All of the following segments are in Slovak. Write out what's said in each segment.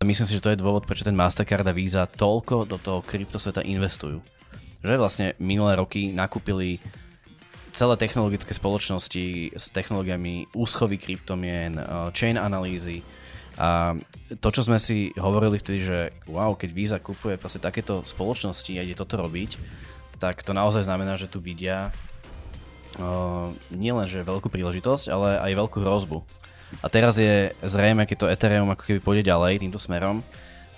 Myslím si, že to je dôvod, prečo ten Mastercard a Visa toľko do toho kryptosveta investujú. Že vlastne minulé roky nakúpili celé technologické spoločnosti s technológiami úschovy kryptomien, eh, chain analýzy, a to, čo sme si hovorili vtedy, že wow, keď Visa kupuje proste takéto spoločnosti a ide toto robiť, tak to naozaj znamená, že tu vidia uh, nielen že veľkú príležitosť, ale aj veľkú hrozbu. A teraz je zrejme, keď to Ethereum ako keby pôjde ďalej týmto smerom,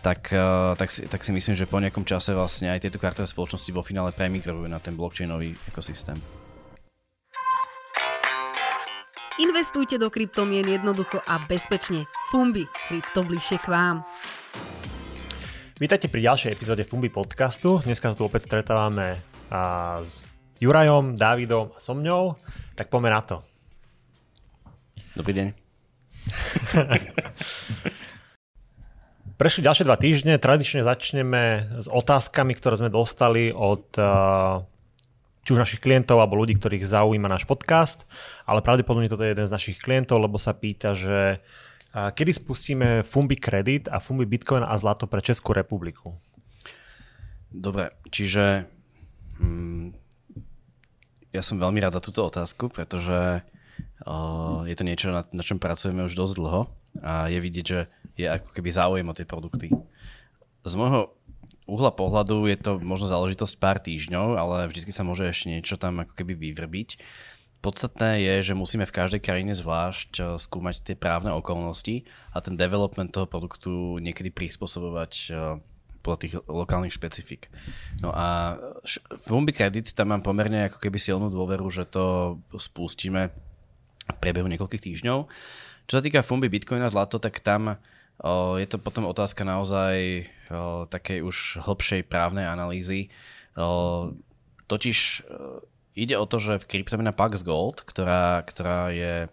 tak, uh, tak, si, tak si myslím, že po nejakom čase vlastne aj tieto kartové spoločnosti vo finále premigrujú na ten blockchainový ekosystém. Investujte do kryptomien jednoducho a bezpečne. Fumbi, krypto bližšie k vám. Vítajte pri ďalšej epizóde Fumbi podcastu. Dneska sa tu opäť stretávame a, s Jurajom, Dávidom a so mňou. Tak poďme na to. Dobrý deň. Prešli ďalšie dva týždne, tradične začneme s otázkami, ktoré sme dostali od uh, či už našich klientov alebo ľudí, ktorých zaujíma náš podcast, ale pravdepodobne toto je jeden z našich klientov, lebo sa pýta, že kedy spustíme Fumbi Credit a Fumbi Bitcoin a zlato pre Českú republiku? Dobre, čiže hm, ja som veľmi rád za túto otázku, pretože je to niečo, na, na čom pracujeme už dosť dlho a je vidieť, že je ako keby záujem o tie produkty. Z môjho uhla pohľadu je to možno záležitosť pár týždňov, ale vždy sa môže ešte niečo tam ako keby vyvrbiť. Podstatné je, že musíme v každej krajine zvlášť eh, skúmať tie právne okolnosti a ten development toho produktu niekedy prispôsobovať eh, podľa tých lokálnych špecifik. No a v Umbi Credit tam mám pomerne ako keby silnú dôveru, že to spustíme v priebehu niekoľkých týždňov. Čo sa týka Fumbi Bitcoina zlato, tak tam je to potom otázka naozaj takej už hlbšej právnej analýzy. Totiž ide o to, že v kryptomena Pax Gold, ktorá, ktorá je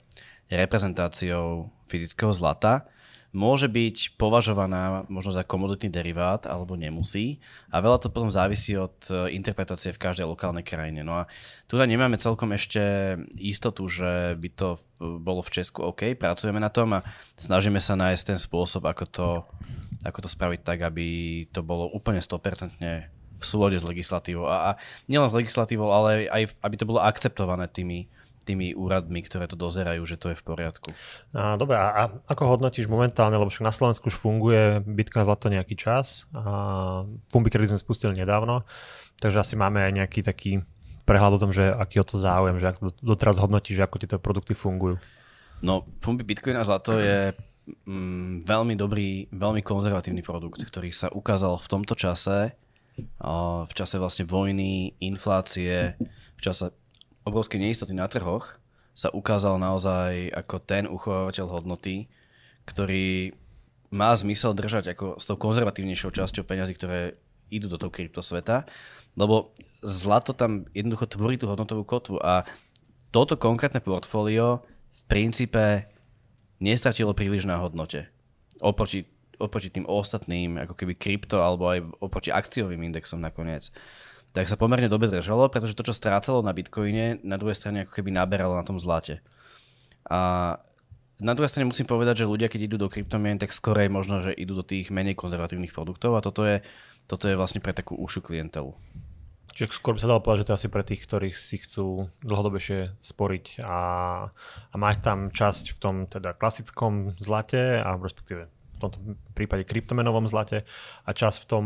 reprezentáciou fyzického zlata, môže byť považovaná možno za komoditný derivát alebo nemusí a veľa to potom závisí od e, interpretácie v každej lokálnej krajine. No a tu nemáme celkom ešte istotu, že by to bolo v Česku OK, pracujeme na tom a snažíme sa nájsť ten spôsob, ako to, ako to spraviť tak, aby to bolo úplne 100% v súlade s legislatívou. A, a nielen s legislatívou, ale aj aby to bolo akceptované tými tými úradmi, ktoré to dozerajú, že to je v poriadku. A, dobre, a ako hodnotíš momentálne, lebo však na Slovensku už funguje Bitcoin zlato nejaký čas, a Fumbi kredit sme spustili nedávno, takže asi máme aj nejaký taký prehľad o tom, že aký o to záujem, že ako doteraz hodnotíš, že ako tieto produkty fungujú. No, Fumbi Bitcoin a zlato je mm, veľmi dobrý, veľmi konzervatívny produkt, ktorý sa ukázal v tomto čase, v čase vlastne vojny, inflácie, v čase obrovskej neistoty na trhoch sa ukázal naozaj ako ten uchovávateľ hodnoty, ktorý má zmysel držať ako s tou konzervatívnejšou časťou peňazí, ktoré idú do toho kryptosveta, lebo zlato tam jednoducho tvorí tú hodnotovú kotvu. A toto konkrétne portfólio v princípe nestratilo príliš na hodnote. Oproti, oproti tým ostatným ako keby krypto alebo aj oproti akciovým indexom nakoniec tak sa pomerne dobre držalo, pretože to, čo strácalo na bitcoine, na druhej strane ako keby naberalo na tom zlate. A na druhej strane musím povedať, že ľudia, keď idú do kryptomien, tak skorej možno, že idú do tých menej konzervatívnych produktov a toto je, toto je vlastne pre takú ušu klientelu. Čiže skôr by sa dalo povedať, že to je asi pre tých, ktorých si chcú dlhodobejšie sporiť a, a mať tam časť v tom teda klasickom zlate a respektíve v tomto prípade kryptomenovom zlate a časť v tom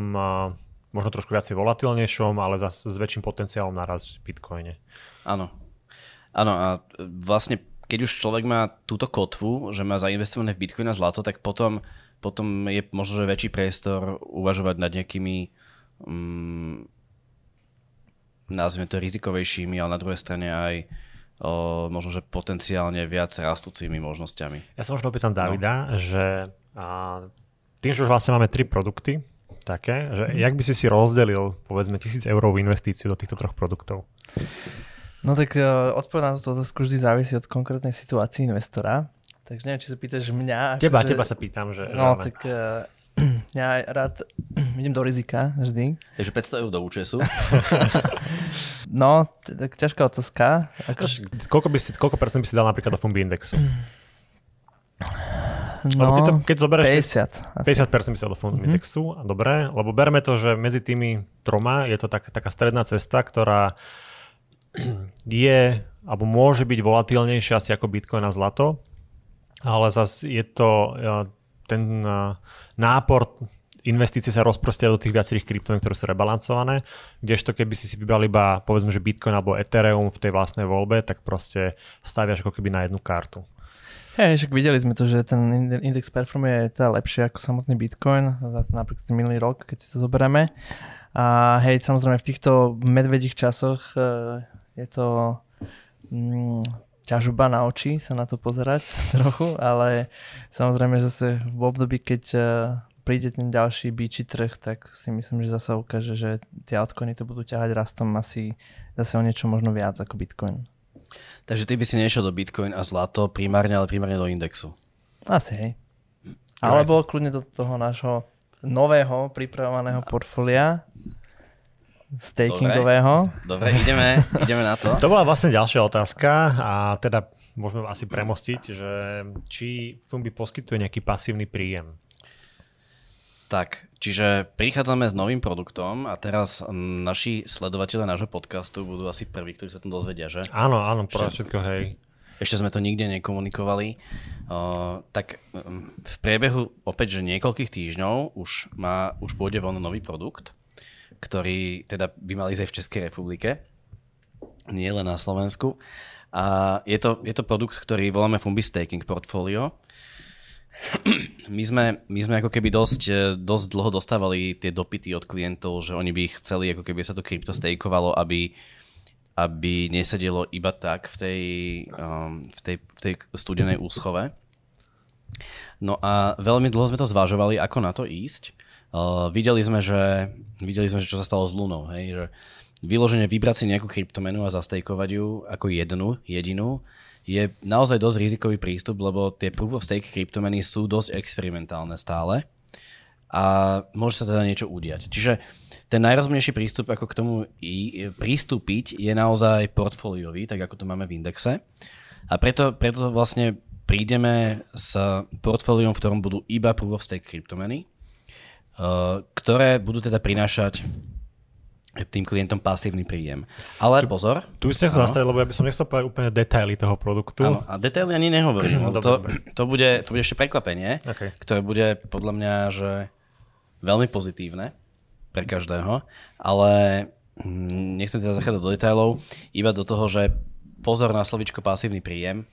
možno trošku viacej volatilnejšom, ale zase s väčším potenciálom naraz v Bitcoine. Áno. Áno a vlastne keď už človek má túto kotvu, že má zainvestované v Bitcoin a zlato, tak potom, potom je možno že väčší priestor uvažovať nad nejakými um, nazvime to rizikovejšími, ale na druhej strane aj o, možno, že potenciálne viac rastúcimi možnosťami. Ja sa možno opýtam Davida, no. že a, tým, že už vlastne máme tri produkty, také, že mm. jak by si si rozdelil povedzme tisíc eurovú investíciu do týchto troch produktov? No tak uh, odpoveď na túto otázku vždy závisí od konkrétnej situácii investora. Takže neviem, či sa pýtaš mňa. Teba, že... teba sa pýtam, že... No že tak uh, ja rád idem do rizika vždy. Takže 500 eur do účesu. no, tak ťažká otázka. Ako... Koľko, by si, koľko percent by si dal napríklad do Fumbi indexu? Lebo No, ty to, keď zoberieš, 50. Asi. 50% by sa do fondu mm-hmm. indexu, a dobre, lebo berme to, že medzi tými troma je to tak, taká stredná cesta, ktorá je, alebo môže byť volatilnejšia asi ako Bitcoin a zlato, ale zase je to uh, ten uh, nápor investície sa rozprostia do tých viacerých kryptomien, ktoré sú rebalancované, kdežto keby si si vybral iba povedzme, že Bitcoin alebo Ethereum v tej vlastnej voľbe, tak proste staviaš ako keby na jednu kartu. Hej, však videli sme to, že ten inde- index performuje teda lepšie ako samotný Bitcoin, napríklad ten minulý rok, keď si to zoberieme. A hej, samozrejme v týchto medvedích časoch uh, je to mm, ťažoba na oči sa na to pozerať trochu, ale samozrejme zase v období, keď uh, príde ten ďalší bíči trh, tak si myslím, že zase ukáže, že tie altcoiny to budú ťahať rastom asi zase o niečo možno viac ako Bitcoin. Takže ty by si nešiel do Bitcoin a zlato primárne, ale primárne do indexu. Asi hej. Alebo kľudne do toho nášho nového pripravovaného portfólia stakingového. Dobre, ideme, ideme na to. To bola vlastne ďalšia otázka a teda môžeme asi premostiť, že či Fumbi poskytuje nejaký pasívny príjem. Tak, čiže prichádzame s novým produktom a teraz mm, naši sledovateľe nášho podcastu budú asi prví, ktorí sa tam dozvedia, že? Áno, áno, podľa všetko, hej. Ešte sme to nikde nekomunikovali. Uh, tak um, v priebehu opäť, že niekoľkých týždňov už, má, už pôjde von nový produkt, ktorý teda by mal ísť aj v Českej republike, nie len na Slovensku. A je to, je to produkt, ktorý voláme Fumbi Staking Portfolio. My sme, my sme ako keby dosť, e, dosť dlho dostávali tie dopity od klientov, že oni by chceli, ako keby sa to krypto stakeovalo, aby, aby nesedelo iba tak v tej, um, v tej, v tej studenej úschove. No a veľmi dlho sme to zvažovali, ako na to ísť. Uh, videli, sme, že, videli sme, že čo sa stalo s Lunou. Hej? Že vyložene vybrať si nejakú kryptomenu a zastejkovať ju ako jednu, jedinú, je naozaj dosť rizikový prístup, lebo tie proof of stake kryptomeny sú dosť experimentálne stále a môže sa teda niečo udiať. Čiže ten najrozumnejší prístup, ako k tomu i, pristúpiť, je naozaj portfóliový, tak ako to máme v indexe. A preto, preto vlastne prídeme s portfóliom, v ktorom budú iba proof of stake kryptomeny, uh, ktoré budú teda prinášať tým klientom pasívny príjem. Ale tu, pozor. Tu by ste chcel zastaviť, lebo ja by som nechcel povedať úplne detaily toho produktu. Áno, a detaily ani nehovorím. No, to, to, bude, to bude ešte prekvapenie, okay. ktoré bude podľa mňa že veľmi pozitívne pre každého, ale hm, nechcem teda zachádzať do detailov, iba do toho, že pozor na slovičko pasívny príjem,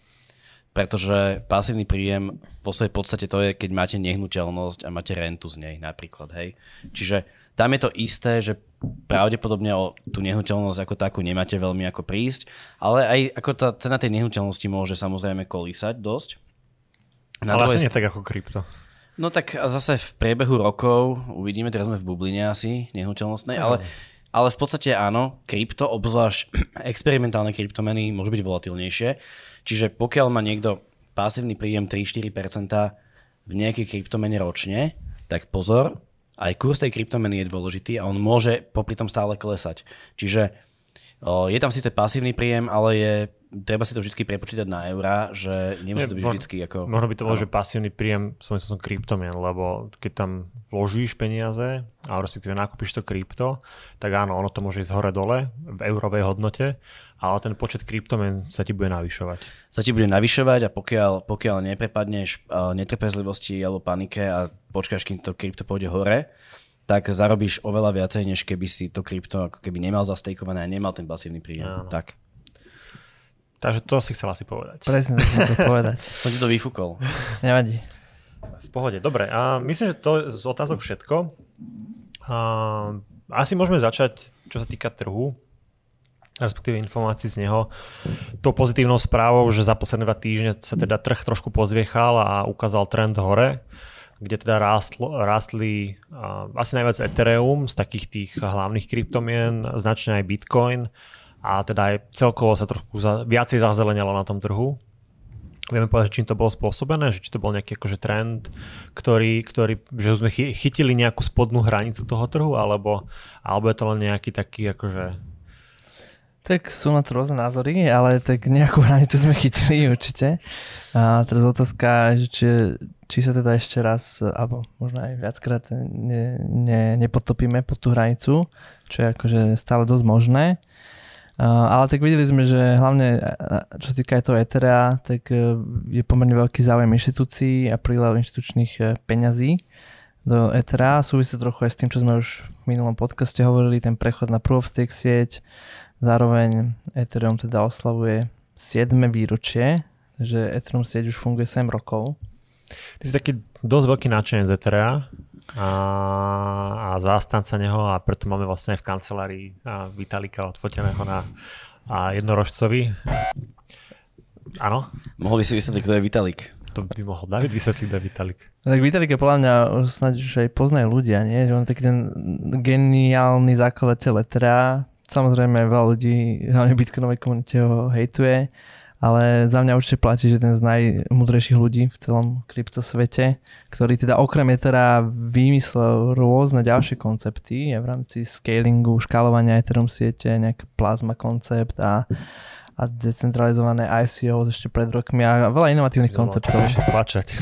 pretože pasívny príjem vo svojej podstate to je, keď máte nehnuteľnosť a máte rentu z nej napríklad, hej. Čiže tam je to isté, že pravdepodobne o tú nehnuteľnosť ako takú nemáte veľmi ako prísť, ale aj ako tá cena tej nehnuteľnosti môže samozrejme kolísať dosť. Na ale asi nie tak ako krypto. No tak zase v priebehu rokov uvidíme, teraz sme v bubline asi nehnuteľnostnej, ale, ale v podstate áno, krypto, obzvlášť experimentálne kryptomeny môžu byť volatilnejšie, čiže pokiaľ má niekto pasívny príjem 3-4% v nejakej kryptomene ročne, tak pozor, aj kurz tej kryptomeny je dôležitý a on môže popri tom stále klesať. Čiže je tam síce pasívny príjem, ale je treba si to vždy prepočítať na eurá, že nemusí to byť vždy ako... Možno by to bolo, že pasívny príjem som som kryptomien, lebo keď tam vložíš peniaze a respektíve nakúpiš to krypto, tak áno, ono to môže ísť hore-dole v eurovej hodnote, ale ten počet kryptomien sa ti bude navyšovať. Sa ti bude navyšovať a pokiaľ, pokiaľ neprepadneš uh, netrpezlivosti alebo panike a počkáš, kým to krypto pôjde hore, tak zarobíš oveľa viacej, než keby si to krypto ako keby nemal zastejkované a nemal ten pasívny príjem. Áno. Tak. Takže to si chcel asi povedať. Presne, to chcel povedať. Som ti to vyfúkol. Nevadí. V pohode, dobre. A myslím, že to je z otázok všetko. A asi môžeme začať, čo sa týka trhu, respektíve informácií z neho, tou pozitívnou správou, že za posledné dva týždne sa teda trh trošku pozviechal a ukázal trend hore, kde teda rástlo, rástli uh, asi najviac Ethereum z takých tých hlavných kryptomien, značne aj Bitcoin a teda aj celkovo sa trošku za, viacej zazelenilo na tom trhu. Vieme povedať, čím to bolo spôsobené, že či to bol nejaký akože trend, ktorý, ktorý že sme chytili nejakú spodnú hranicu toho trhu, alebo, alebo je to len nejaký taký akože tak sú na to rôzne názory, ale tak nejakú hranicu sme chytili určite. A teraz otázka, či či sa teda ešte raz, alebo možno aj viackrát ne, ne, nepotopíme pod tú hranicu, čo je akože stále dosť možné. Ale tak videli sme, že hlavne čo sa týka toho Etherea, tak uh, je pomerne veľký záujem inštitúcií a prílev inštitučných uh, peňazí do Ethera. Súvisí trochu aj s tým, čo sme už v minulom podcaste hovorili, ten prechod na Proof of Stake sieť. Zároveň Ethereum teda oslavuje 7. výročie, takže Ethereum sieť už funguje 7 rokov. Ty si taký dosť veľký nadšenec Etherea a, a zástanca neho a preto máme vlastne aj v kancelárii Vitalika odfoteného na a jednorožcovi. Áno? Mohol by si vysvetliť, kto je Vitalik? To by mohol David vysvetliť, kto je Vitalik. Tak Vitalik je podľa mňa snáď už aj poznajú ľudia, nie? Že on taký ten geniálny zakladateľ Ethera. Samozrejme veľa ľudí, hlavne v bitcoinovej komunite ho hejtuje ale za mňa určite platí, že ten z najmudrejších ľudí v celom kryptosvete, ktorý teda okrem Ethera vymyslel rôzne ďalšie koncepty v rámci scalingu, škálovania Ethereum siete, nejaký plazma koncept a a decentralizované ICO ešte pred rokmi a veľa inovatívnych konceptov. ešte stlačať.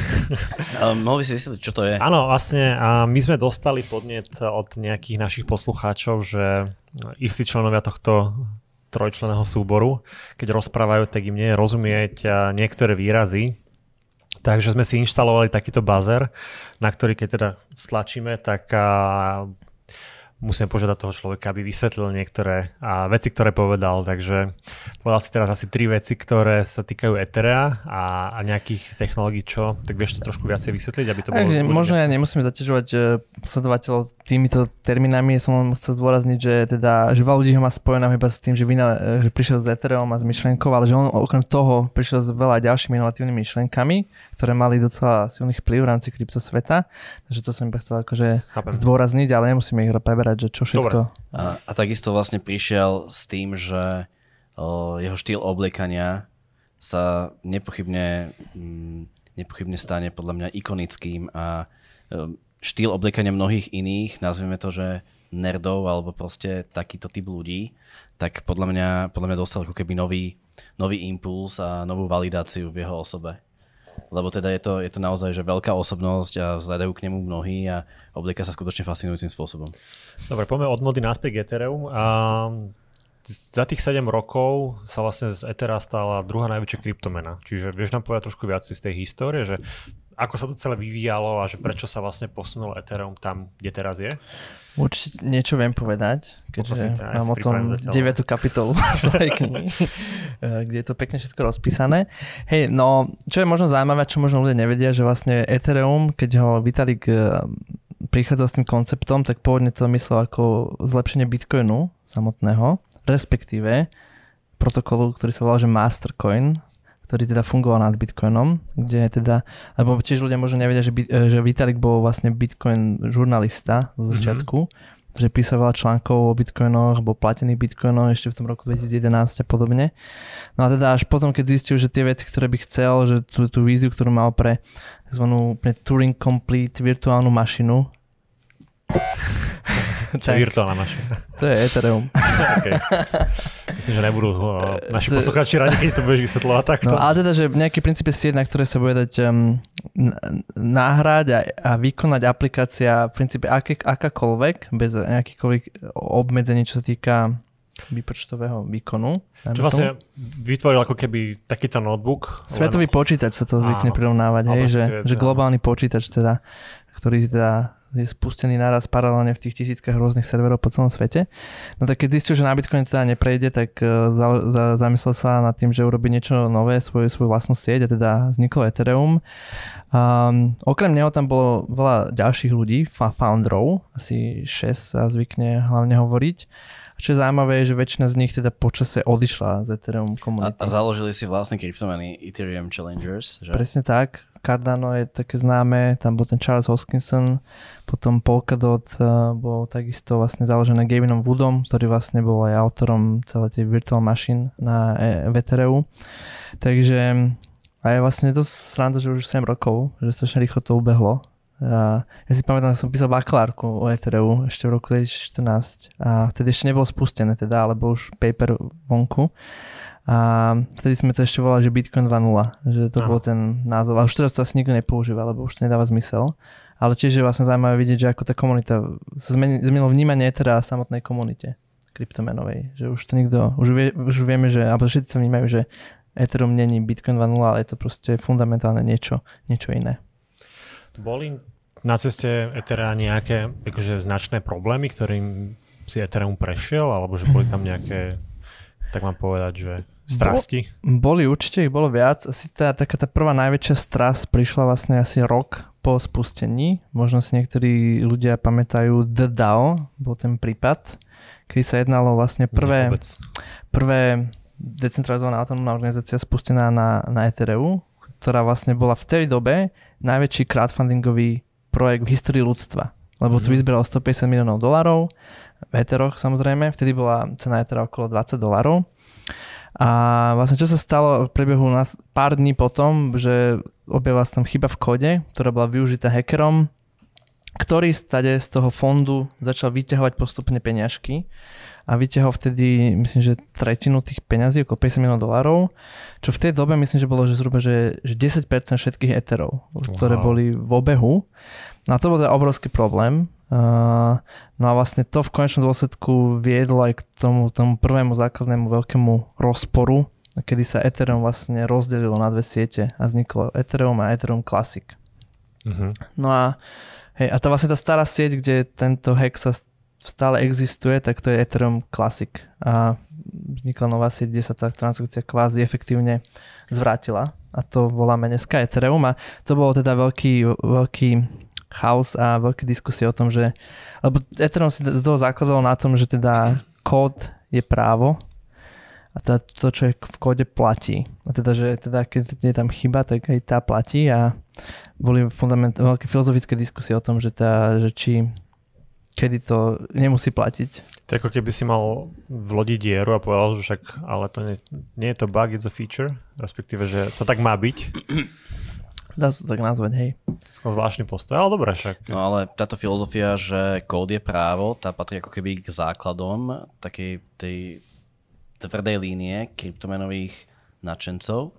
um, mohol by si vysvetliť, čo to je? Áno, vlastne a my sme dostali podnet od nejakých našich poslucháčov, že istí členovia tohto trojčleného súboru, keď rozprávajú, tak im nie je rozumieť niektoré výrazy. Takže sme si inštalovali takýto buzzer, na ktorý keď teda stlačíme, tak musíme požiadať toho človeka, aby vysvetlil niektoré a veci, ktoré povedal. Takže povedal si teraz asi tri veci, ktoré sa týkajú Etherea a, a nejakých technológií, čo, tak vieš to trošku viacej vysvetliť, aby to bolo... Takže možno ja nemusíme zaťažovať uh, sledovateľov týmito termínami. Som len chcel zdôrazniť, že teda, že veľa ľudí ho má spojené iba s tým, že, vyna, že prišiel s Ethereum a s myšlenkou, ale že on okrem toho prišiel s veľa ďalšími inovatívnymi myšlenkami, ktoré mali docela silný vplyv v rámci kryptosveta. Takže to som iba chcel akože zdôrazniť, ale nemusíme ich preberať povedať, že čo všetko. A, a takisto vlastne prišiel s tým, že o, jeho štýl obliekania sa nepochybne, m, mm, nepochybne stane podľa mňa ikonickým a o, štýl obliekania mnohých iných, nazvime to, že nerdov alebo proste takýto typ ľudí, tak podľa mňa, podľa mňa dostal ako keby nový, nový impuls a novú validáciu v jeho osobe lebo teda je to, je to naozaj že veľká osobnosť a vzhľadajú k nemu mnohí a oblieka sa skutočne fascinujúcim spôsobom. Dobre, poďme od mody naspäť k Ethereum. A za tých 7 rokov sa vlastne z Ethera stala druhá najväčšia kryptomena. Čiže vieš nám povedať trošku viac z tej histórie, že ako sa to celé vyvíjalo a že prečo sa vlastne posunul Ethereum tam, kde teraz je? Určite niečo viem povedať, keďže ja mám o tom 9. kapitolu svojej knihy, eh, kde je to pekne všetko rozpísané. Hej, no, čo je možno zaujímavé, čo možno ľudia nevedia, že vlastne Ethereum, keď ho Vitalik eh, prichádzal s tým konceptom, tak pôvodne to myslel ako zlepšenie Bitcoinu samotného, respektíve protokolu, ktorý sa volal, že Mastercoin, ktorý teda fungoval nad Bitcoinom, kde teda, lebo tiež ľudia možno nevedia, že, že Vitalik bol vlastne Bitcoin žurnalista zo mhm. začiatku, mm-hmm. že písal článkov o Bitcoinoch, bol platený Bitcoinov ešte v tom roku 2011 a podobne. No a teda až potom, keď zistil, že tie veci, ktoré by chcel, že tú, tú víziu, ktorú mal pre tzv. Turing Complete virtuálnu mašinu, to je virtuálna mašina. To je Ethereum. okay. Myslím, že nebudú naši poslucháči radi, keď to budeš vysvetľovať takto. No, ale teda, že nejaký princípe sieť, na ktoré sa bude dať um, nahrať a, a vykonať aplikácia v princípe aké, akákoľvek, bez nejakýchkoľvek obmedzení, čo sa týka výpočtového výkonu. Čo vlastne vytvoril ako keby takýto notebook. Svetový len... počítač sa to zvykne prirovnávať, hej, že, že globálny počítač teda, ktorý teda je spustený naraz paralelne v tých tisíckach rôznych serverov po celom svete. No tak keď zistil, že na Bitcoin teda neprejde, tak e, za, za, zamyslel sa nad tým, že urobí niečo nové, svoju, svoju vlastnú sieť a teda vzniklo Ethereum. Um, okrem neho tam bolo veľa ďalších ľudí, founderov, asi 6 sa zvykne hlavne hovoriť. Čo je zaujímavé, je, že väčšina z nich teda počase odišla z Ethereum komunity. A, a založili si vlastne kryptomeny Ethereum Challengers, že? Presne tak. Cardano je také známe, tam bol ten Charles Hoskinson, potom Polkadot uh, bol takisto vlastne založené Gavinom Woodom, ktorý vlastne bol aj autorom celej tej virtual machine na e- Ethereum. Takže a je vlastne dosť sranda, že už 7 rokov, že strašne rýchlo to ubehlo A ja si pamätám, že som písal bakalárku o Ethereu ešte v roku 2014 a vtedy ešte nebolo spustené teda, alebo už paper vonku. A vtedy sme to ešte volali, že Bitcoin 2.0, že to Áno. bol ten názov. A už teraz to asi nikto nepoužíva, lebo už to nedáva zmysel. Ale tiež je vlastne zaujímavé vidieť, že ako tá komunita sa zmeni, zmenilo vnímanie Ethera v samotnej komunite kryptomenovej. Že už to nikto, už, vie, už vieme, že, alebo všetci sa vnímajú, že Ethereum není Bitcoin 2.0, ale je to proste fundamentálne niečo, niečo iné. Boli na ceste Ethera nejaké akože, značné problémy, ktorým si Ethereum prešiel, alebo že boli tam nejaké, tak mám povedať, že strasti? Boli určite, ich bolo viac. Asi tá, taká tá prvá najväčšia stras prišla vlastne asi rok po spustení. Možno si niektorí ľudia pamätajú The DAO, bol ten prípad, keď sa jednalo vlastne prvé, prvé decentralizovaná autonómna organizácia spustená na, na Ethereu, ktorá vlastne bola v tej dobe najväčší crowdfundingový projekt v histórii ľudstva. Lebo tu vyzbieral 150 miliónov dolarov, v Etheroch samozrejme, vtedy bola cena Ethera okolo 20 dolarov. A vlastne čo sa stalo v priebehu nás pár dní potom, že objavila sa tam chyba v kóde, ktorá bola využitá hackerom, ktorý stade z toho fondu začal vyťahovať postupne peňažky a vyťahol vtedy, myslím, že tretinu tých peňazí, okolo 50 miliónov dolárov, čo v tej dobe myslím, že bolo že zhruba že, že 10% všetkých eterov, ktoré Wow. boli v obehu. No a to bol teda obrovský problém. Uh, no a vlastne to v konečnom dôsledku viedlo aj k tomu, tomu prvému základnému veľkému rozporu, kedy sa Ethereum vlastne rozdelilo na dve siete a vzniklo Ethereum a Ethereum Classic. Mhm. No a, hej, a tá vlastne tá stará sieť, kde tento hack sa stále existuje, tak to je Ethereum Classic. A vznikla nová sieť, kde sa tá transakcia kvázi efektívne zvrátila. A to voláme dneska Ethereum. A to bolo teda veľký, veľký chaos a veľké diskusie o tom, že... Lebo Ethereum si z toho zakladalo na tom, že teda kód je právo a teda to, čo je v kóde platí. A teda, že teda, keď je tam chyba, tak aj tá platí a boli fundament, veľké filozofické diskusie o tom, že, tá, že či kedy to nemusí platiť. To ako keby si mal vlodiť dieru a povedal, že však, ale to nie, nie je to bug, it's a feature, respektíve, že to tak má byť. Dá sa to tak nazvať, hej. To je skôr zvláštny postoj, ale dobre však. No ale táto filozofia, že kód je právo, tá patrí ako keby k základom takej tej tvrdej línie kryptomenových nadšencov.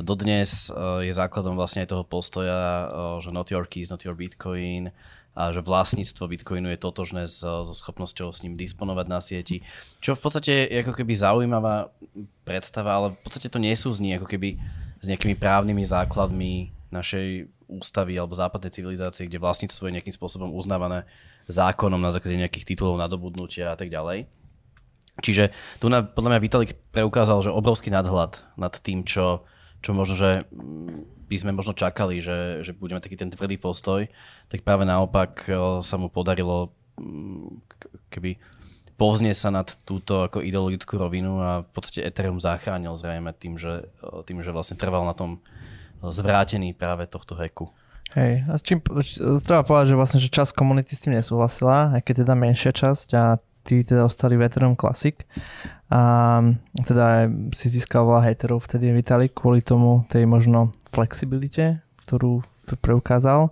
Dodnes eh, je základom vlastne aj toho postoja, eh, že not your keys, not your bitcoin a že vlastníctvo bitcoinu je totožné s, so schopnosťou s ním disponovať na sieti. Čo v podstate je ako keby zaujímavá predstava, ale v podstate to nesúzní ako keby s nejakými právnymi základmi našej ústavy alebo západnej civilizácie, kde vlastníctvo je nejakým spôsobom uznávané zákonom na základe nejakých titulov nadobudnutia a tak ďalej. Čiže tu na, podľa mňa Vitalik preukázal, že obrovský nadhľad nad tým, čo, čo možno, že mm, by sme možno čakali, že, že budeme taký ten tvrdý postoj, tak práve naopak o, sa mu podarilo mm, keby povznieť sa nad túto ako ideologickú rovinu a v podstate Ethereum zachránil zrejme tým, že, o, tým, že vlastne trval na tom o, zvrátení práve tohto hacku. Hej, a s čím, treba povedať, že vlastne, že časť komunity s tým nesúhlasila, aj keď teda menšia časť a tí teda ostali v Ethereum Classic. A teda si získal veľa haterov vtedy Vitalik kvôli tomu tej možno flexibilite, ktorú preukázal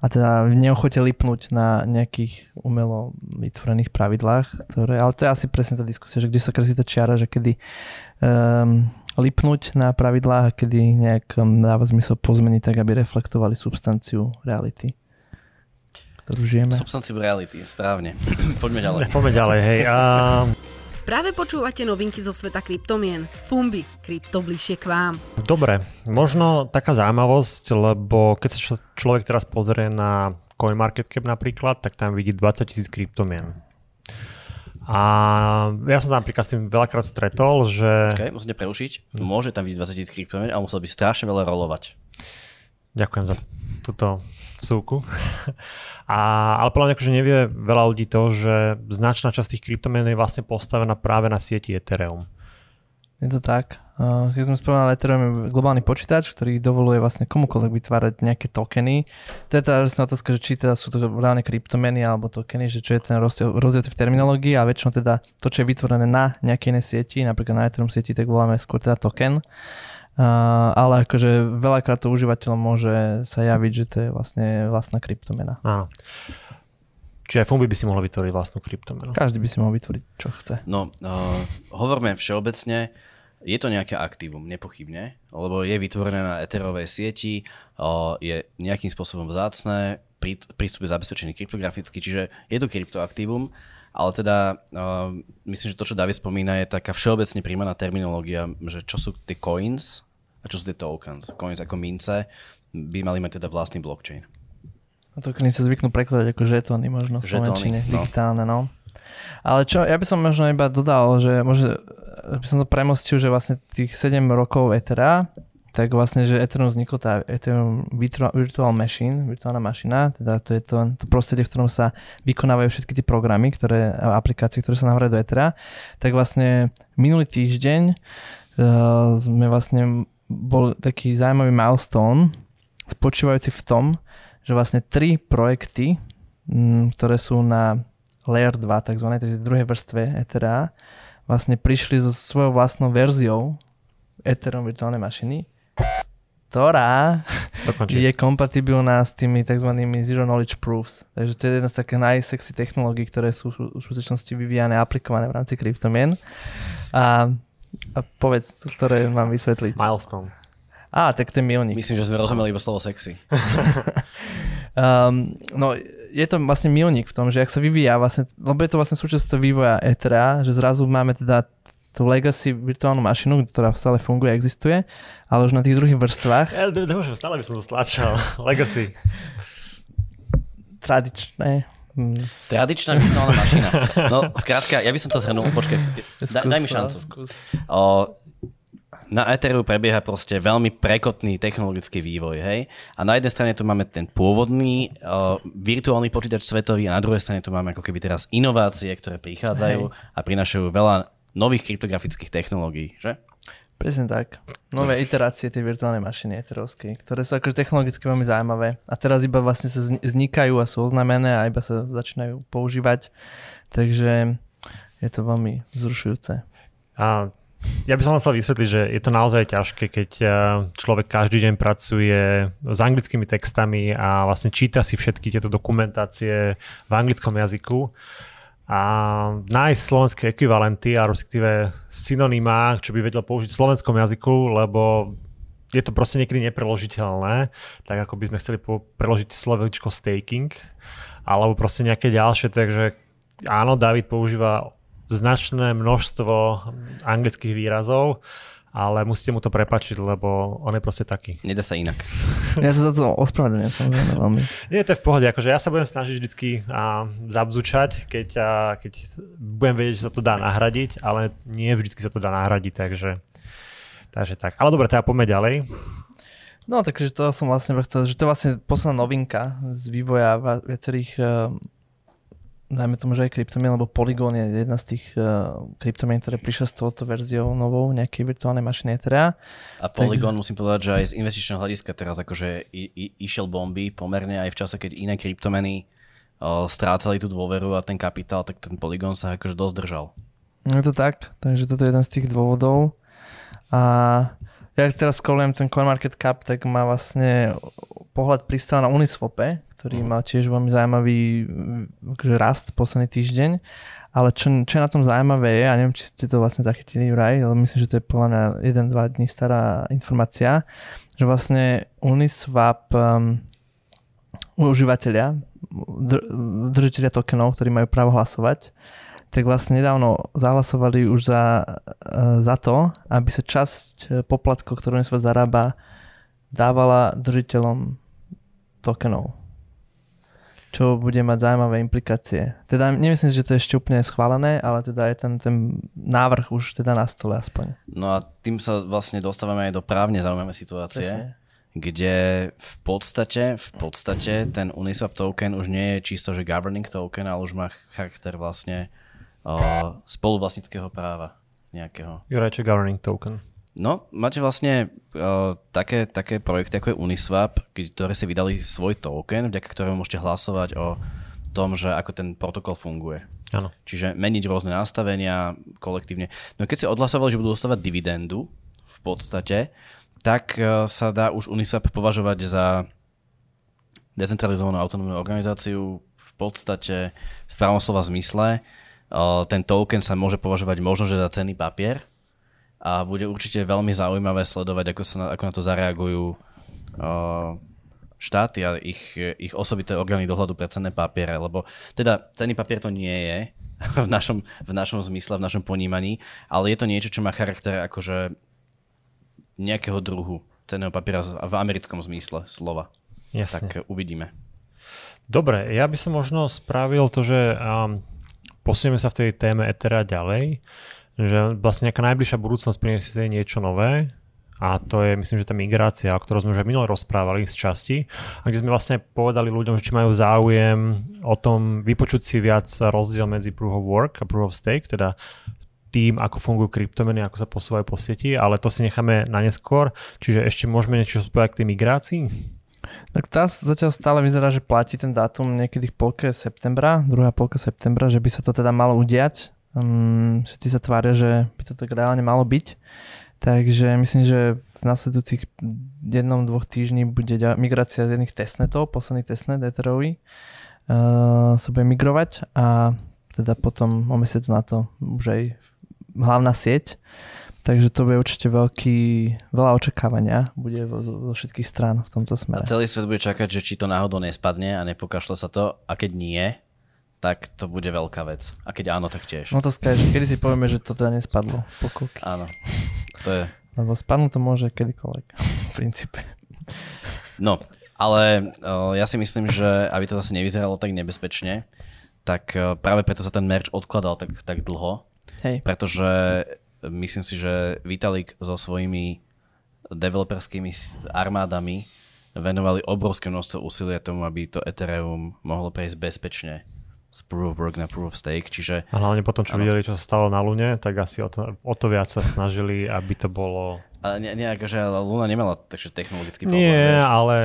a teda neochote lipnúť na nejakých umelo vytvorených pravidlách, ktoré, ale to je asi presne tá diskusia, že kde sa kresí tá čiara, že kedy um, lipnúť na pravidlách a kedy nejak um, dáva zmysel pozmeniť tak, aby reflektovali substanciu reality, ktorú žijeme. Substantive reality, správne. Poďme ďalej. Poďme ďalej, hej. A Práve počúvate novinky zo sveta kryptomien. Fumbi, krypto bližšie k vám. Dobre, možno taká zaujímavosť, lebo keď sa čl- človek teraz pozrie na CoinMarketCap napríklad, tak tam vidí 20 tisíc kryptomien. A ja som tam napríklad s tým veľakrát stretol, že... Okay, musíte preušiť. Môže tam byť 20 tisíc kryptomien, ale musel by strašne veľa rolovať. Ďakujem za túto vsúku. A, ale podľa mňa akože nevie veľa ľudí to, že značná časť tých kryptomien je vlastne postavená práve na sieti Ethereum. Je to tak. Keď sme spomínali, Ethereum je globálny počítač, ktorý dovoluje vlastne komukoľvek vytvárať nejaké tokeny. To je tá vlastne otázka, že či teda sú to reálne kryptomeny alebo tokeny, že čo je ten rozdiel v terminológii a väčšinou teda to, čo je vytvorené na nejakej inej sieti, napríklad na Ethereum sieti, tak voláme skôr teda token. Uh, ale akože veľakrát to užívateľom môže sa javiť, že to je vlastne vlastná kryptomena. Áno. Čiže aj Fumbi by si mohol vytvoriť vlastnú kryptomenu. Každý by si mohol vytvoriť, čo chce. No, uh, hovorme všeobecne, je to nejaké aktívum, nepochybne, lebo je vytvorené na Etherovej sieti, uh, je nejakým spôsobom vzácne, prístup je zabezpečený kryptograficky, čiže je to kryptoaktívum, ale teda uh, myslím, že to, čo David spomína, je taká všeobecne príjmaná terminológia, že čo sú tie coins a čo sú tie tokens. Coins ako mince by mali mať teda vlastný blockchain. A to keď sa zvyknú prekladať ako žetóny možno v Slovenčine, no. digitálne, no. Ale čo, ja by som možno iba dodal, že možno by som to premostil, že vlastne tých 7 rokov Ethera, tak vlastne, že Ethereum vzniklo tá Ethereum Virtual Machine, virtuálna mašina, teda to je to, to prostredie, v ktorom sa vykonávajú všetky tie programy, ktoré, aplikácie, ktoré sa nahrajú do Ethera, tak vlastne minulý týždeň uh, sme vlastne bol taký zaujímavý milestone, spočívajúci v tom, že vlastne tri projekty, mm, ktoré sú na Layer 2, takzvané, takže druhej vrstve Ethera, vlastne prišli so svojou vlastnou verziou Ethereum virtuálnej mašiny, ktorá Dokončí. je kompatibilná s tými tzv. Zero Knowledge Proofs. Takže to je jedna z takých najsexy technológií, ktoré sú v skutočnosti vyvíjane a aplikované v rámci kryptomien. A, a povedz, ktoré mám vysvetliť. Milestone. Á, tak to je milník. Myslím, že sme rozumeli iba slovo sexy. um, no, je to vlastne milník v tom, že ak sa vyvíja vlastne, lebo je to vlastne súčasť vývoja Ethera, že zrazu máme teda tú legacy virtuálnu mašinu, ktorá stále funguje, existuje, ale už na tých druhých vrstvách. Ja nemôžem, stále by som to stlačal. legacy. Tradičné. Tradičná virtuálna mašina. No, skrátka, ja by som to zhrnul, počkaj, daj, daj mi šancu. O, na Etheru prebieha proste veľmi prekotný technologický vývoj, hej. A na jednej strane tu máme ten pôvodný uh, virtuálny počítač svetový a na druhej strane tu máme ako keby teraz inovácie, ktoré prichádzajú hej. a prinášajú veľa nových kryptografických technológií, že? Presne tak. Nové iterácie tej virtuálnej mašiny eterovskej, ktoré sú akože technologicky veľmi zaujímavé. A teraz iba vlastne sa vznikajú a sú oznámené a iba sa začínajú používať. Takže je to veľmi vzrušujúce. A ja by som chcel vysvetliť, že je to naozaj ťažké, keď eh, človek každý deň pracuje s anglickými textami a vlastne číta si všetky tieto dokumentácie v anglickom jazyku a nájsť slovenské ekvivalenty a respektíve synonymá, čo by vedel použiť v slovenskom jazyku, lebo je to proste niekedy nepreložiteľné, tak ako by sme chceli preložiť slovičko staking, alebo proste nejaké ďalšie, takže áno, David používa značné množstvo anglických výrazov, ale musíte mu to prepačiť, lebo on je proste taký. Nedá sa inak. Ja sa za to ospravedlňujem samozrejme veľmi. Nie, to je v pohode, akože ja sa budem snažiť vždycky a, zabzučať, keď, a, keď budem vedieť, že sa to dá nahradiť, ale nie vždycky sa to dá nahradiť, takže, takže tak. Ale dobre, teda poďme ďalej. No, takže to som vlastne chcel, že to je vlastne posledná novinka z vývoja viacerých dajme tomu, že aj kryptomien, lebo Polygon je jedna z tých uh, kryptomien, ktoré prišla s touto verziou novou nejakej virtuálnej mašiny Etherea. A Polygon tak... musím povedať, že aj z investičného hľadiska teraz akože i, i, išiel bomby pomerne aj v čase, keď iné kryptomeny uh, strácali tú dôveru a ten kapitál, tak ten Polygon sa akože dosť držal. Je to tak, takže toto je jeden z tých dôvodov. A ja teraz skolujem ten CoinMarketCap, tak má vlastne pohľad pristáva na Uniswape, ktorý uh-huh. mal tiež veľmi zaujímavý akože rast posledný týždeň. Ale čo, čo je na tom zaujímavé je, a neviem, či ste to vlastne zachytili, Juraj, ale myslím, že to je podľa mňa 1-2 dní stará informácia, že vlastne Uniswap um, užívateľia, dr- držiteľia tokenov, ktorí majú právo hlasovať, tak vlastne nedávno zahlasovali už za, uh, za to, aby sa časť poplatkov, ktorú Uniswap zarába, dávala držiteľom tokenov čo bude mať zaujímavé implikácie. Teda nemyslím si, že to je ešte úplne schválené, ale teda je ten, ten návrh už teda na stole aspoň. No a tým sa vlastne dostávame aj do právne zaujímavé situácie, Presne. kde v podstate, v podstate ten Uniswap token už nie je čisto, že governing token, ale už má charakter vlastne spoluvlastnického práva nejakého. Juraj, governing token? No, máte vlastne uh, také, také projekty ako je Uniswap, ktoré si vydali svoj token, vďaka ktorému môžete hlasovať o tom, že ako ten protokol funguje. Ano. Čiže meniť rôzne nastavenia kolektívne. No keď si odhlasovali, že budú dostávať dividendu v podstate, tak uh, sa dá už Uniswap považovať za decentralizovanú autonómnu organizáciu v podstate v pravom slova zmysle. Uh, ten token sa môže považovať možno, že za cenný papier a bude určite veľmi zaujímavé sledovať, ako, sa na, ako na to zareagujú štáty a ich, ich osobité orgány dohľadu pre cenné papiere, lebo teda cenný papier to nie je v našom, v našom zmysle, v našom ponímaní, ale je to niečo, čo má charakter akože nejakého druhu cenného papiera v americkom zmysle slova. Jasne. Tak uvidíme. Dobre, ja by som možno spravil to, že um, posunieme sa v tej téme Ethera ďalej, že vlastne nejaká najbližšia budúcnosť priniesie niečo nové a to je, myslím, že tá migrácia, o ktorej sme už aj minule rozprávali z časti, a kde sme vlastne povedali ľuďom, že či majú záujem o tom vypočuť si viac rozdiel medzi Proof of Work a Proof of Stake, teda tým, ako fungujú kryptomeny, ako sa posúvajú po sieti, ale to si necháme na neskôr. Čiže ešte môžeme niečo povedať k tej migrácii? Tak tá zatiaľ stále vyzerá, že platí ten dátum niekedy v polke septembra, druhá polka septembra, že by sa to teda malo udiať. Um, všetci sa tvária, že by to tak reálne malo byť. Takže myslím, že v nasledujúcich jednom, dvoch týždni bude migrácia z jedných testnetov, posledný testnet Etherovi uh, sa bude migrovať a teda potom o mesiac na to už aj hlavná sieť. Takže to bude určite veľký, veľa očakávania bude zo, zo všetkých strán v tomto smere. A celý svet bude čakať, že či to náhodou nespadne a nepokašle sa to a keď nie, tak to bude veľká vec. A keď áno, tak tiež. No to skáže, kedy si povieme, že to teda nespadlo. Pokulky. Áno. To je... Lebo spadnúť to môže kedykoľvek, v princípe. No, ale uh, ja si myslím, že aby to zase nevyzeralo tak nebezpečne, tak uh, práve preto sa ten merch odkladal tak, tak dlho. Hej. Pretože myslím si, že Vitalik so svojimi developerskými armádami venovali obrovské množstvo úsilia tomu, aby to Ethereum mohlo prejsť bezpečne z Proof of Work na Proof of Stake, čiže... A hlavne potom, čo ano. videli, čo sa stalo na Lune, tak asi o to, o to viac sa snažili, aby to bolo... Ale ne, nejak, že Luna nemala takže technologický problém. Nie, vieš. ale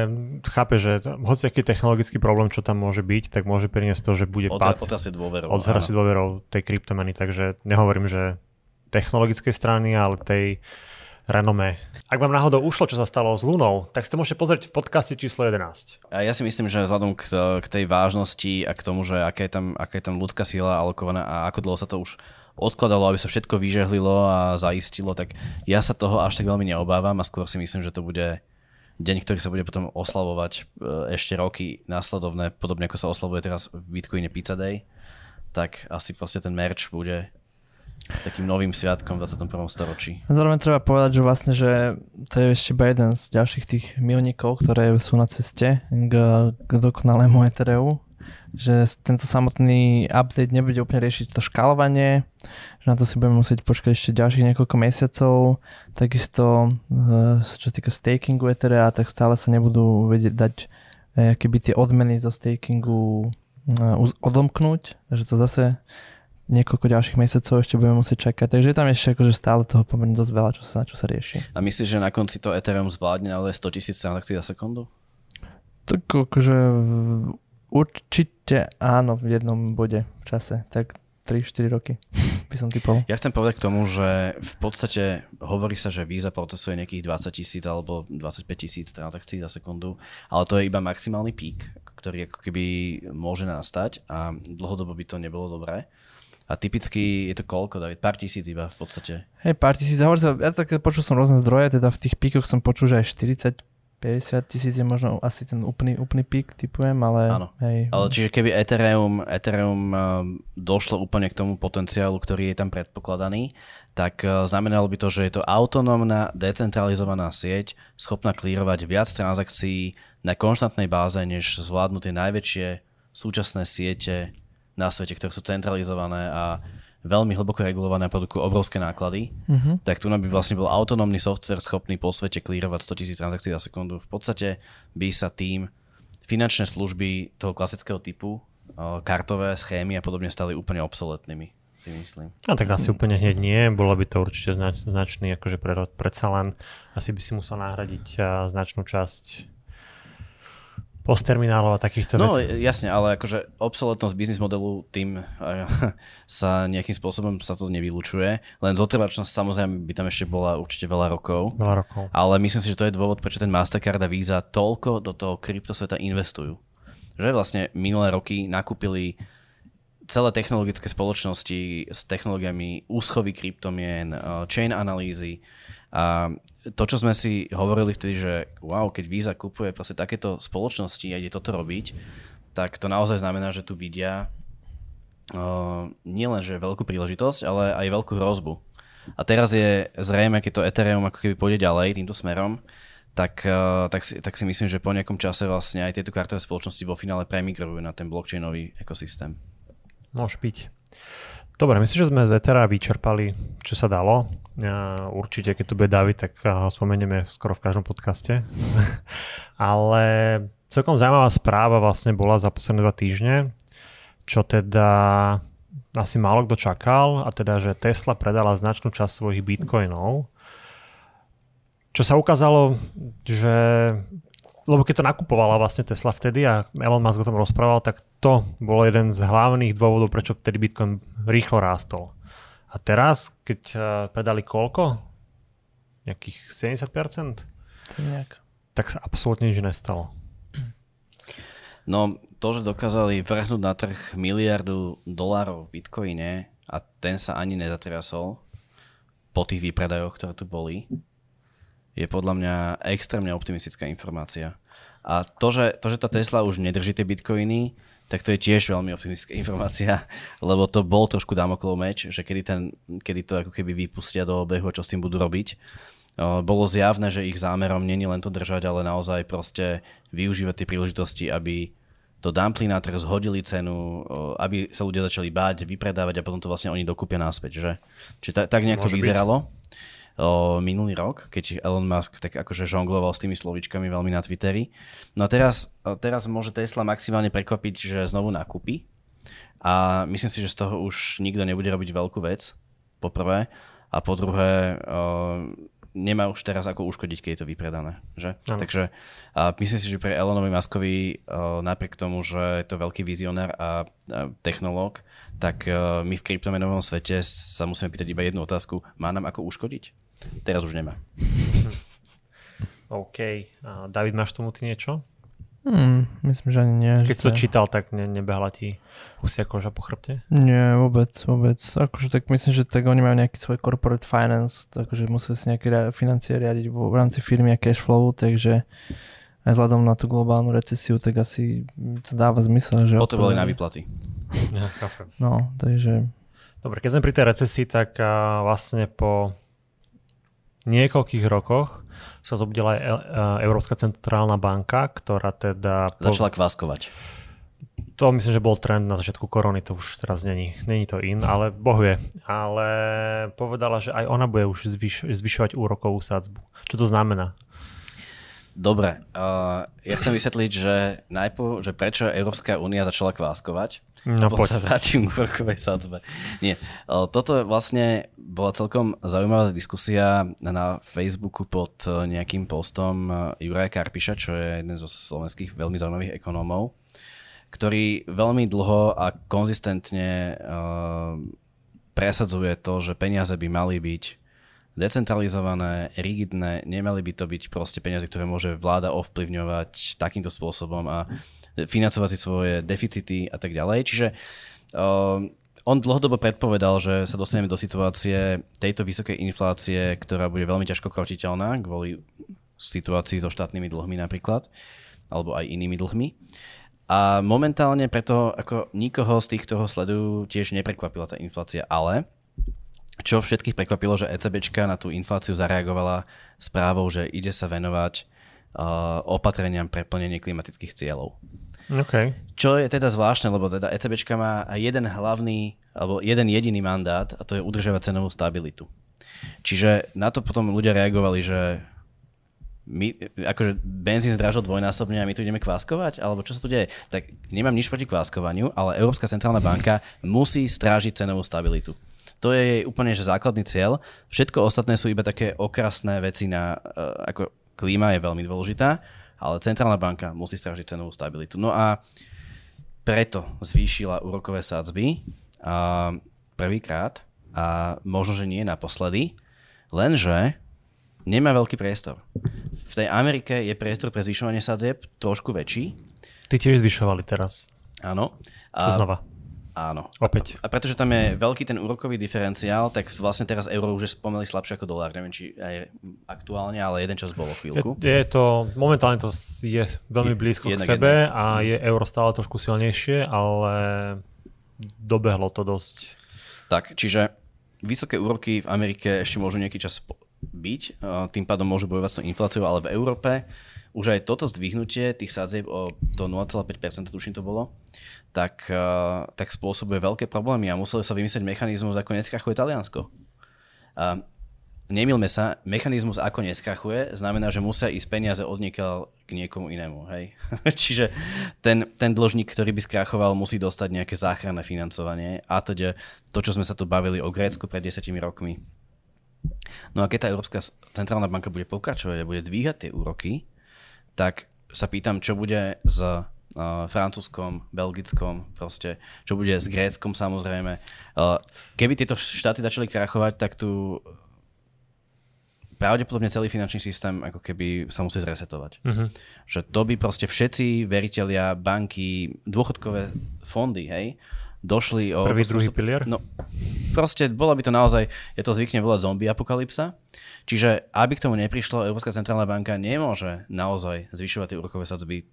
chápe, že hoci aký technologický problém, čo tam môže byť, tak môže priniesť to, že bude Od, pad. Otrasie dôverou. Odrasie dôverou tej kryptomeny, takže nehovorím, že technologickej strany, ale tej renome. Ak vám náhodou ušlo, čo sa stalo s Lunou, tak si to môžete pozrieť v podcaste číslo 11. A ja si myslím, že vzhľadom k, k tej vážnosti a k tomu, že aká je tam, aká je tam ľudská sila alokovaná a ako dlho sa to už odkladalo, aby sa všetko vyžehlilo a zaistilo, tak ja sa toho až tak veľmi neobávam a skôr si myslím, že to bude deň, ktorý sa bude potom oslavovať e, ešte roky následovné, podobne ako sa oslavuje teraz v Bitcoine Pizza Day, tak asi proste ten merch bude takým novým sviatkom v 21. storočí. Zároveň treba povedať, že vlastne, že to je ešte iba jeden z ďalších tých milníkov, ktoré sú na ceste k, k dokonalému Ethereu, že tento samotný update nebude úplne riešiť to škálovanie, že na to si budeme musieť počkať ešte ďalších niekoľko mesiacov, takisto eh, čo sa týka stakingu Etherea, tak stále sa nebudú vedieť dať eh, keby tie odmeny zo stakingu eh, odomknúť, takže to zase niekoľko ďalších mesiacov ešte budeme musieť čakať. Takže je tam ešte akože stále toho pomerne dosť veľa, čo sa, čo sa rieši. A myslíš, že na konci to Ethereum zvládne ale 100 tisíc transakcií za sekundu? Tak akože určite áno v jednom bode v čase. Tak 3-4 roky by som typol. Ja chcem povedať k tomu, že v podstate hovorí sa, že Visa procesuje nejakých 20 tisíc alebo 25 tisíc transakcií za sekundu, ale to je iba maximálny pík, ktorý ako keby môže nastať a dlhodobo by to nebolo dobré. A typicky je to koľko, David? Pár tisíc iba v podstate. Hej, pár tisíc. Hovorí sa, ja tak počul som rôzne zdroje, teda v tých píkoch som počul, že aj 40 50 tisíc je možno asi ten úplný, úplný pík, typujem, ale... Áno, hej. ale čiže keby Ethereum, Ethereum um, došlo úplne k tomu potenciálu, ktorý je tam predpokladaný, tak uh, znamenalo by to, že je to autonómna, decentralizovaná sieť, schopná klírovať viac transakcií na konštantnej báze, než zvládnu tie najväčšie súčasné siete na svete, ktoré sú centralizované a veľmi hlboko regulované a produkujú obrovské náklady, uh-huh. tak tu by vlastne bol autonómny software schopný po svete klírovať 100 tisíc transakcií za sekundu. V podstate by sa tým finančné služby toho klasického typu, kartové schémy a podobne stali úplne obsoletnými si myslím. A tak asi úplne hneď nie, bolo by to určite znač, značný akože prerod. Predsa len asi by si musel nahradiť značnú časť postterminálov a takýchto No vecí. jasne, ale akože obsoletnosť biznis modelu tým uh, sa nejakým spôsobom sa to nevylučuje. Len zotrvačnosť samozrejme by tam ešte bola určite veľa rokov. Veľa rokov. Ale myslím si, že to je dôvod, prečo ten Mastercard a Visa toľko do toho kryptosveta investujú. Že vlastne minulé roky nakúpili celé technologické spoločnosti s technológiami úschovy kryptomien, uh, chain analýzy a to, čo sme si hovorili vtedy, že wow, keď Visa kupuje proste takéto spoločnosti a ide toto robiť, tak to naozaj znamená, že tu vidia uh, nielen že veľkú príležitosť, ale aj veľkú hrozbu. A teraz je zrejme, keď to Ethereum ako keby pôjde ďalej týmto smerom, tak, uh, tak, si, tak si myslím, že po nejakom čase vlastne aj tieto kartové spoločnosti vo finále premigrujú na ten blockchainový ekosystém. Môže byť. Dobre, myslím, že sme z Ethera vyčerpali, čo sa dalo. Určite, keď tu bude David, tak ho spomenieme skoro v každom podcaste. Ale celkom zaujímavá správa vlastne bola za posledné dva týždne, čo teda asi málo kto čakal, a teda, že Tesla predala značnú časť svojich bitcoinov. Čo sa ukázalo, že lebo keď to nakupovala vlastne Tesla vtedy a Elon Musk o tom rozprával, tak to bol jeden z hlavných dôvodov, prečo vtedy Bitcoin rýchlo rástol. A teraz, keď uh, predali koľko? Nejakých 70%? Tak nejak. Tak sa absolútne nič nestalo. No, to, že dokázali vrhnúť na trh miliardu dolárov v Bitcoine a ten sa ani nezatriasol po tých výpredajoch, ktoré tu boli, je podľa mňa extrémne optimistická informácia. A to, že, to, že tá Tesla už nedrží tie bitcoiny, tak to je tiež veľmi optimistická informácia, lebo to bol trošku Damoklov meč, že kedy, ten, kedy to ako keby vypustia do obehu a čo s tým budú robiť. Bolo zjavné, že ich zámerom není len to držať, ale naozaj proste využívať tie príležitosti, aby to dumpli na trh, zhodili cenu, aby sa ľudia začali báť, vypredávať a potom to vlastne oni dokúpia naspäť. Že? Čiže tak, tak nejak Môže to vyzeralo. Byť o, minulý rok, keď Elon Musk tak akože žongloval s tými slovičkami veľmi na Twitteri. No a teraz, teraz môže Tesla maximálne prekvapiť, že znovu nakúpi. A myslím si, že z toho už nikto nebude robiť veľkú vec, po prvé. A po druhé, o, nemá už teraz ako uškodiť, keď je to vypredané. Že? Takže a myslím si, že pre Elonovi Muskovi napriek tomu, že je to veľký vizionár a, a technológ, tak my v kryptomenovom svete sa musíme pýtať iba jednu otázku. Má nám ako uškodiť? Teraz už nemá. OK. A David, máš tomu ty niečo? Hmm, myslím, že ani nie. Keď si to čítal, tak ne, nebehla ti husia koža po chrbte? Nie, vôbec, vôbec. Akože tak myslím, že tak oni majú nejaký svoj corporate finance, takže museli si nejaké financie riadiť v, v rámci firmy a cash flow, takže aj vzhľadom na tú globálnu recesiu, tak asi to dáva zmysel. Že Potrebovali na výplaty. No, takže... Dobre, keď sme pri tej recesii, tak vlastne po niekoľkých rokoch sa zobudila aj Európska centrálna banka, ktorá teda... Začala kváskovať. To myslím, že bol trend na začiatku korony, to už teraz není, není to in, ale bohuje. Ale povedala, že aj ona bude už zvyš, zvyšovať úrokovú sadzbu. Čo to znamená? Dobre, uh, ja chcem vysvetliť, že najprv, že prečo Európska únia začala kváskovať. No, poď. sa vrátim k úrokovej sadzbe. Nie, toto vlastne bola celkom zaujímavá diskusia na Facebooku pod nejakým postom Juraja Karpiša, čo je jeden zo slovenských veľmi zaujímavých ekonómov, ktorý veľmi dlho a konzistentne uh, presadzuje to, že peniaze by mali byť decentralizované, rigidné, nemali by to byť proste peniaze, ktoré môže vláda ovplyvňovať takýmto spôsobom a financovať si svoje deficity a tak ďalej. Čiže uh, on dlhodobo predpovedal, že sa dostaneme do situácie tejto vysokej inflácie, ktorá bude veľmi ťažko krotiteľná kvôli situácii so štátnymi dlhmi napríklad, alebo aj inými dlhmi. A momentálne preto ako nikoho z tých, ho sledujú, tiež neprekvapila tá inflácia, ale čo všetkých prekvapilo, že ECBčka na tú infláciu zareagovala správou, že ide sa venovať uh, opatreniam pre plnenie klimatických cieľov. Okay. Čo je teda zvláštne, lebo teda ECBčka má jeden hlavný, alebo jeden jediný mandát a to je udržovať cenovú stabilitu. Čiže na to potom ľudia reagovali, že my, akože benzín zdražil dvojnásobne a my tu ideme kváskovať? Alebo čo sa tu deje? Tak nemám nič proti kváskovaniu, ale Európska centrálna banka musí strážiť cenovú stabilitu. To je jej úplne že základný cieľ. Všetko ostatné sú iba také okrasné veci na, uh, ako klíma je veľmi dôležitá, ale centrálna banka musí strážiť cenovú stabilitu. No a preto zvýšila úrokové sadzby uh, prvýkrát a možno, že nie naposledy, lenže nemá veľký priestor. V tej Amerike je priestor pre zvyšovanie sadzieb trošku väčší. Ty tiež zvyšovali teraz. Áno. A, Znova. Áno. Opäť. A pretože tam je veľký ten úrokový diferenciál, tak vlastne teraz euro už je spomenuli slabšie ako dolár. Neviem, či aj aktuálne, ale jeden čas bolo chvíľku. Je, je to, momentálne to je veľmi blízko k sebe jedna. a je euro stále trošku silnejšie, ale dobehlo to dosť. Tak, čiže vysoké úroky v Amerike ešte môžu nejaký čas byť, tým pádom môžu bojovať s infláciou, ale v Európe už aj toto zdvihnutie tých sadzieb o to 0,5%, tuším to bolo, tak, uh, tak spôsobuje veľké problémy a museli sa vymyslieť mechanizmus, ako neskrachuje Taliansko. Uh, nemilme sa, mechanizmus ako neskrachuje, znamená, že musia ísť peniaze od k niekomu inému. Hej? Čiže ten, ten dlžník, ktorý by skrachoval, musí dostať nejaké záchranné financovanie a teda to, čo sme sa tu bavili o Grécku pred 10 rokmi. No a keď tá Európska centrálna banka bude pokračovať a bude dvíhať tie úroky, tak sa pýtam, čo bude s uh, francúzskom, belgickom, proste, čo bude s Gréckom samozrejme. Uh, keby tieto štáty začali krachovať, tak tu pravdepodobne celý finančný systém ako keby sa musí zresetovať. Uh-huh. Že to by proste všetci veriteľia, banky, dôchodkové fondy, hej, došli o... Prvý, druhý pilier? No, proste bola by to naozaj, je to zvykne volať zombie apokalypsa, čiže aby k tomu neprišlo, Európska centrálna banka nemôže naozaj zvyšovať tie úrokové sadzby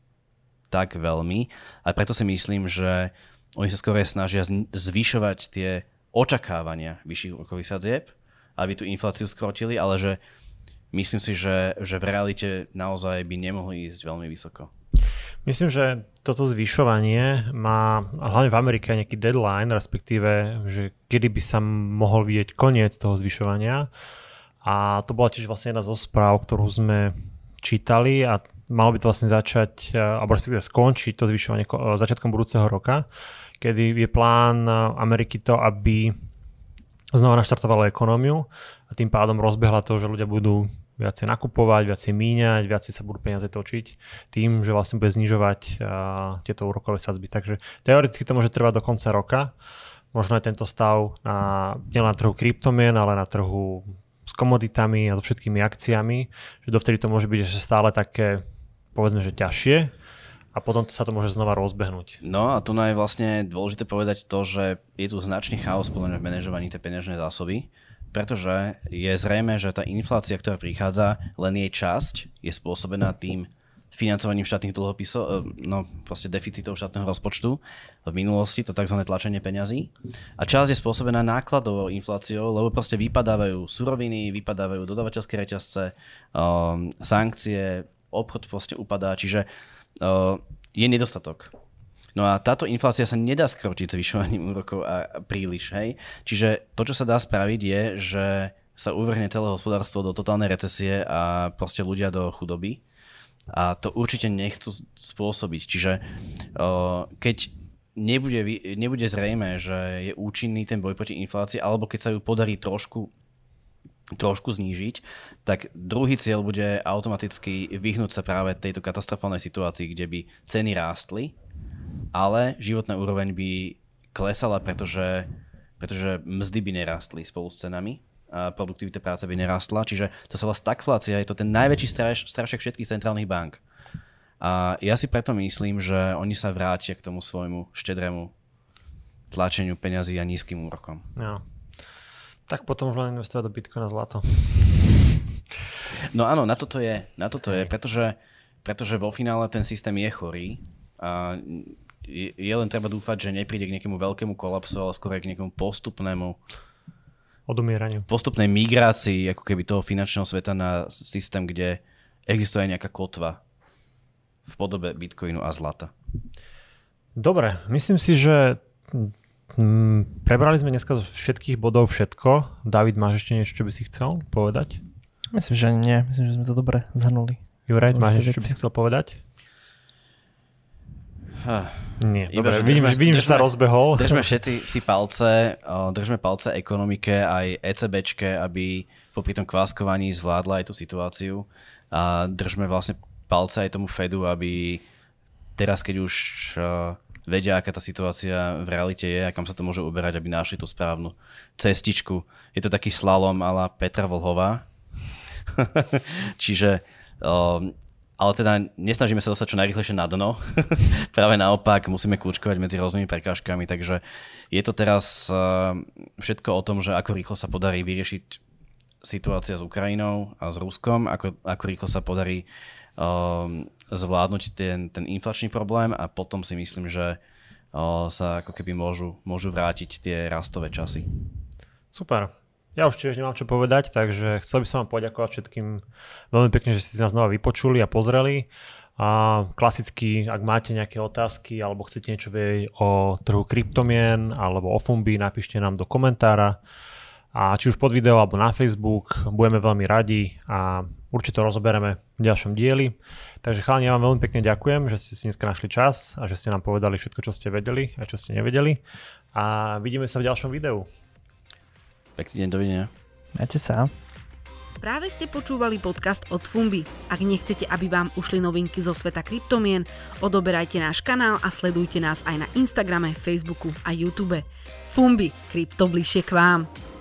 tak veľmi a preto si myslím, že oni sa skôr snažia zvyšovať tie očakávania vyšších úrokových sadzieb, aby tú infláciu skrotili, ale že myslím si, že, že v realite naozaj by nemohli ísť veľmi vysoko. Myslím, že toto zvyšovanie má hlavne v Amerike nejaký deadline, respektíve, že kedy by sa mohol vidieť koniec toho zvyšovania. A to bola tiež vlastne jedna zo správ, ktorú sme čítali a malo by to vlastne začať, alebo respektíve skončiť to zvyšovanie začiatkom budúceho roka, kedy je plán Ameriky to, aby znova naštartovala ekonómiu a tým pádom rozbehla to, že ľudia budú viacej nakupovať, viacej míňať, viacej sa budú peniaze točiť tým, že vlastne bude znižovať tieto úrokové sadzby. Takže teoreticky to môže trvať do konca roka. Možno aj tento stav na, nielen na trhu kryptomien, ale na trhu s komoditami a so všetkými akciami, že dovtedy to môže byť ešte stále také, povedzme, že ťažšie a potom sa to môže znova rozbehnúť. No a tu je vlastne dôležité povedať to, že je tu značný chaos podľa v manažovaní tej peňažnej zásoby pretože je zrejme, že tá inflácia, ktorá prichádza, len jej časť je spôsobená tým financovaním štátnych dlhopisov, e, no proste deficitov štátneho rozpočtu v minulosti, to tzv. tlačenie peňazí. A časť je spôsobená nákladovou infláciou, lebo proste vypadávajú suroviny, vypadávajú dodavateľské reťazce, um, sankcie, obchod proste upadá, čiže uh, je nedostatok No a táto inflácia sa nedá skrotiť zvyšovaním úrokov a príliš. Hej? Čiže to, čo sa dá spraviť, je, že sa uvrhne celé hospodárstvo do totálnej recesie a proste ľudia do chudoby. A to určite nechcú spôsobiť. Čiže keď nebude, nebude zrejme, že je účinný ten boj proti inflácii, alebo keď sa ju podarí trošku trošku znížiť, tak druhý cieľ bude automaticky vyhnúť sa práve tejto katastrofálnej situácii, kde by ceny rástli ale životná úroveň by klesala, pretože, pretože mzdy by nerástli spolu s cenami a produktivita práce by nerástla. Čiže to sa volá stagflácia, je to ten najväčší straš, strašek všetkých centrálnych bank. A ja si preto myslím, že oni sa vrátia k tomu svojmu štedrému tlačeniu peňazí a nízkym úrokom. Ja. Tak potom už len investovať do Bitcoina zlato. No áno, na toto je, na toto je pretože, pretože vo finále ten systém je chorý a je, je len treba dúfať, že nepríde k nejakému veľkému kolapsu, ale skôr k nejakému postupnému odumieraniu. Postupnej migrácii ako keby toho finančného sveta na systém, kde existuje nejaká kotva v podobe bitcoinu a zlata. Dobre, myslím si, že prebrali sme dneska zo všetkých bodov všetko. David, máš ešte niečo, čo by si chcel povedať? Myslím, že nie. Myslím, že sme to dobre zhrnuli. Juraj, máš niečo, čo by si chcel povedať? Nie, Iba, dobre, že vidím, držme, vidím držme, že sa rozbehol. Držme všetci si palce, držme palce ekonomike aj ECBčke, aby popri tom kváskovaní zvládla aj tú situáciu a držme vlastne palce aj tomu Fedu, aby teraz, keď už uh, vedia, aká tá situácia v realite je a kam sa to môže uberať, aby našli tú správnu cestičku. Je to taký slalom ala Petra Volhová. Čiže um, ale teda nesnažíme sa dostať čo najrychlejšie na dno. Práve naopak, musíme kľúčkovať medzi rôznymi prekážkami, takže je to teraz uh, všetko o tom, že ako rýchlo sa podarí vyriešiť situácia s Ukrajinou a s Ruskom, ako, ako rýchlo sa podarí um, zvládnuť ten, ten inflačný problém a potom si myslím, že sa ako keby môžu, môžu vrátiť tie rastové časy. Super. Ja už tiež nemám čo povedať, takže chcel by som vám poďakovať všetkým veľmi pekne, že ste nás znova vypočuli a pozreli. A klasicky, ak máte nejaké otázky alebo chcete niečo vedieť o trhu kryptomien alebo o Fumbi, napíšte nám do komentára. A či už pod video alebo na Facebook, budeme veľmi radi a určite to rozoberieme v ďalšom dieli. Takže chalani, ja vám veľmi pekne ďakujem, že ste si dneska našli čas a že ste nám povedali všetko, čo ste vedeli a čo ste nevedeli. A vidíme sa v ďalšom videu. Pekný deň, dovidenia. Majte sa. Práve ste počúvali podcast od Fumbi. Ak nechcete, aby vám ušli novinky zo sveta kryptomien, odoberajte náš kanál a sledujte nás aj na Instagrame, Facebooku a YouTube. Fumbi, krypto bližšie k vám.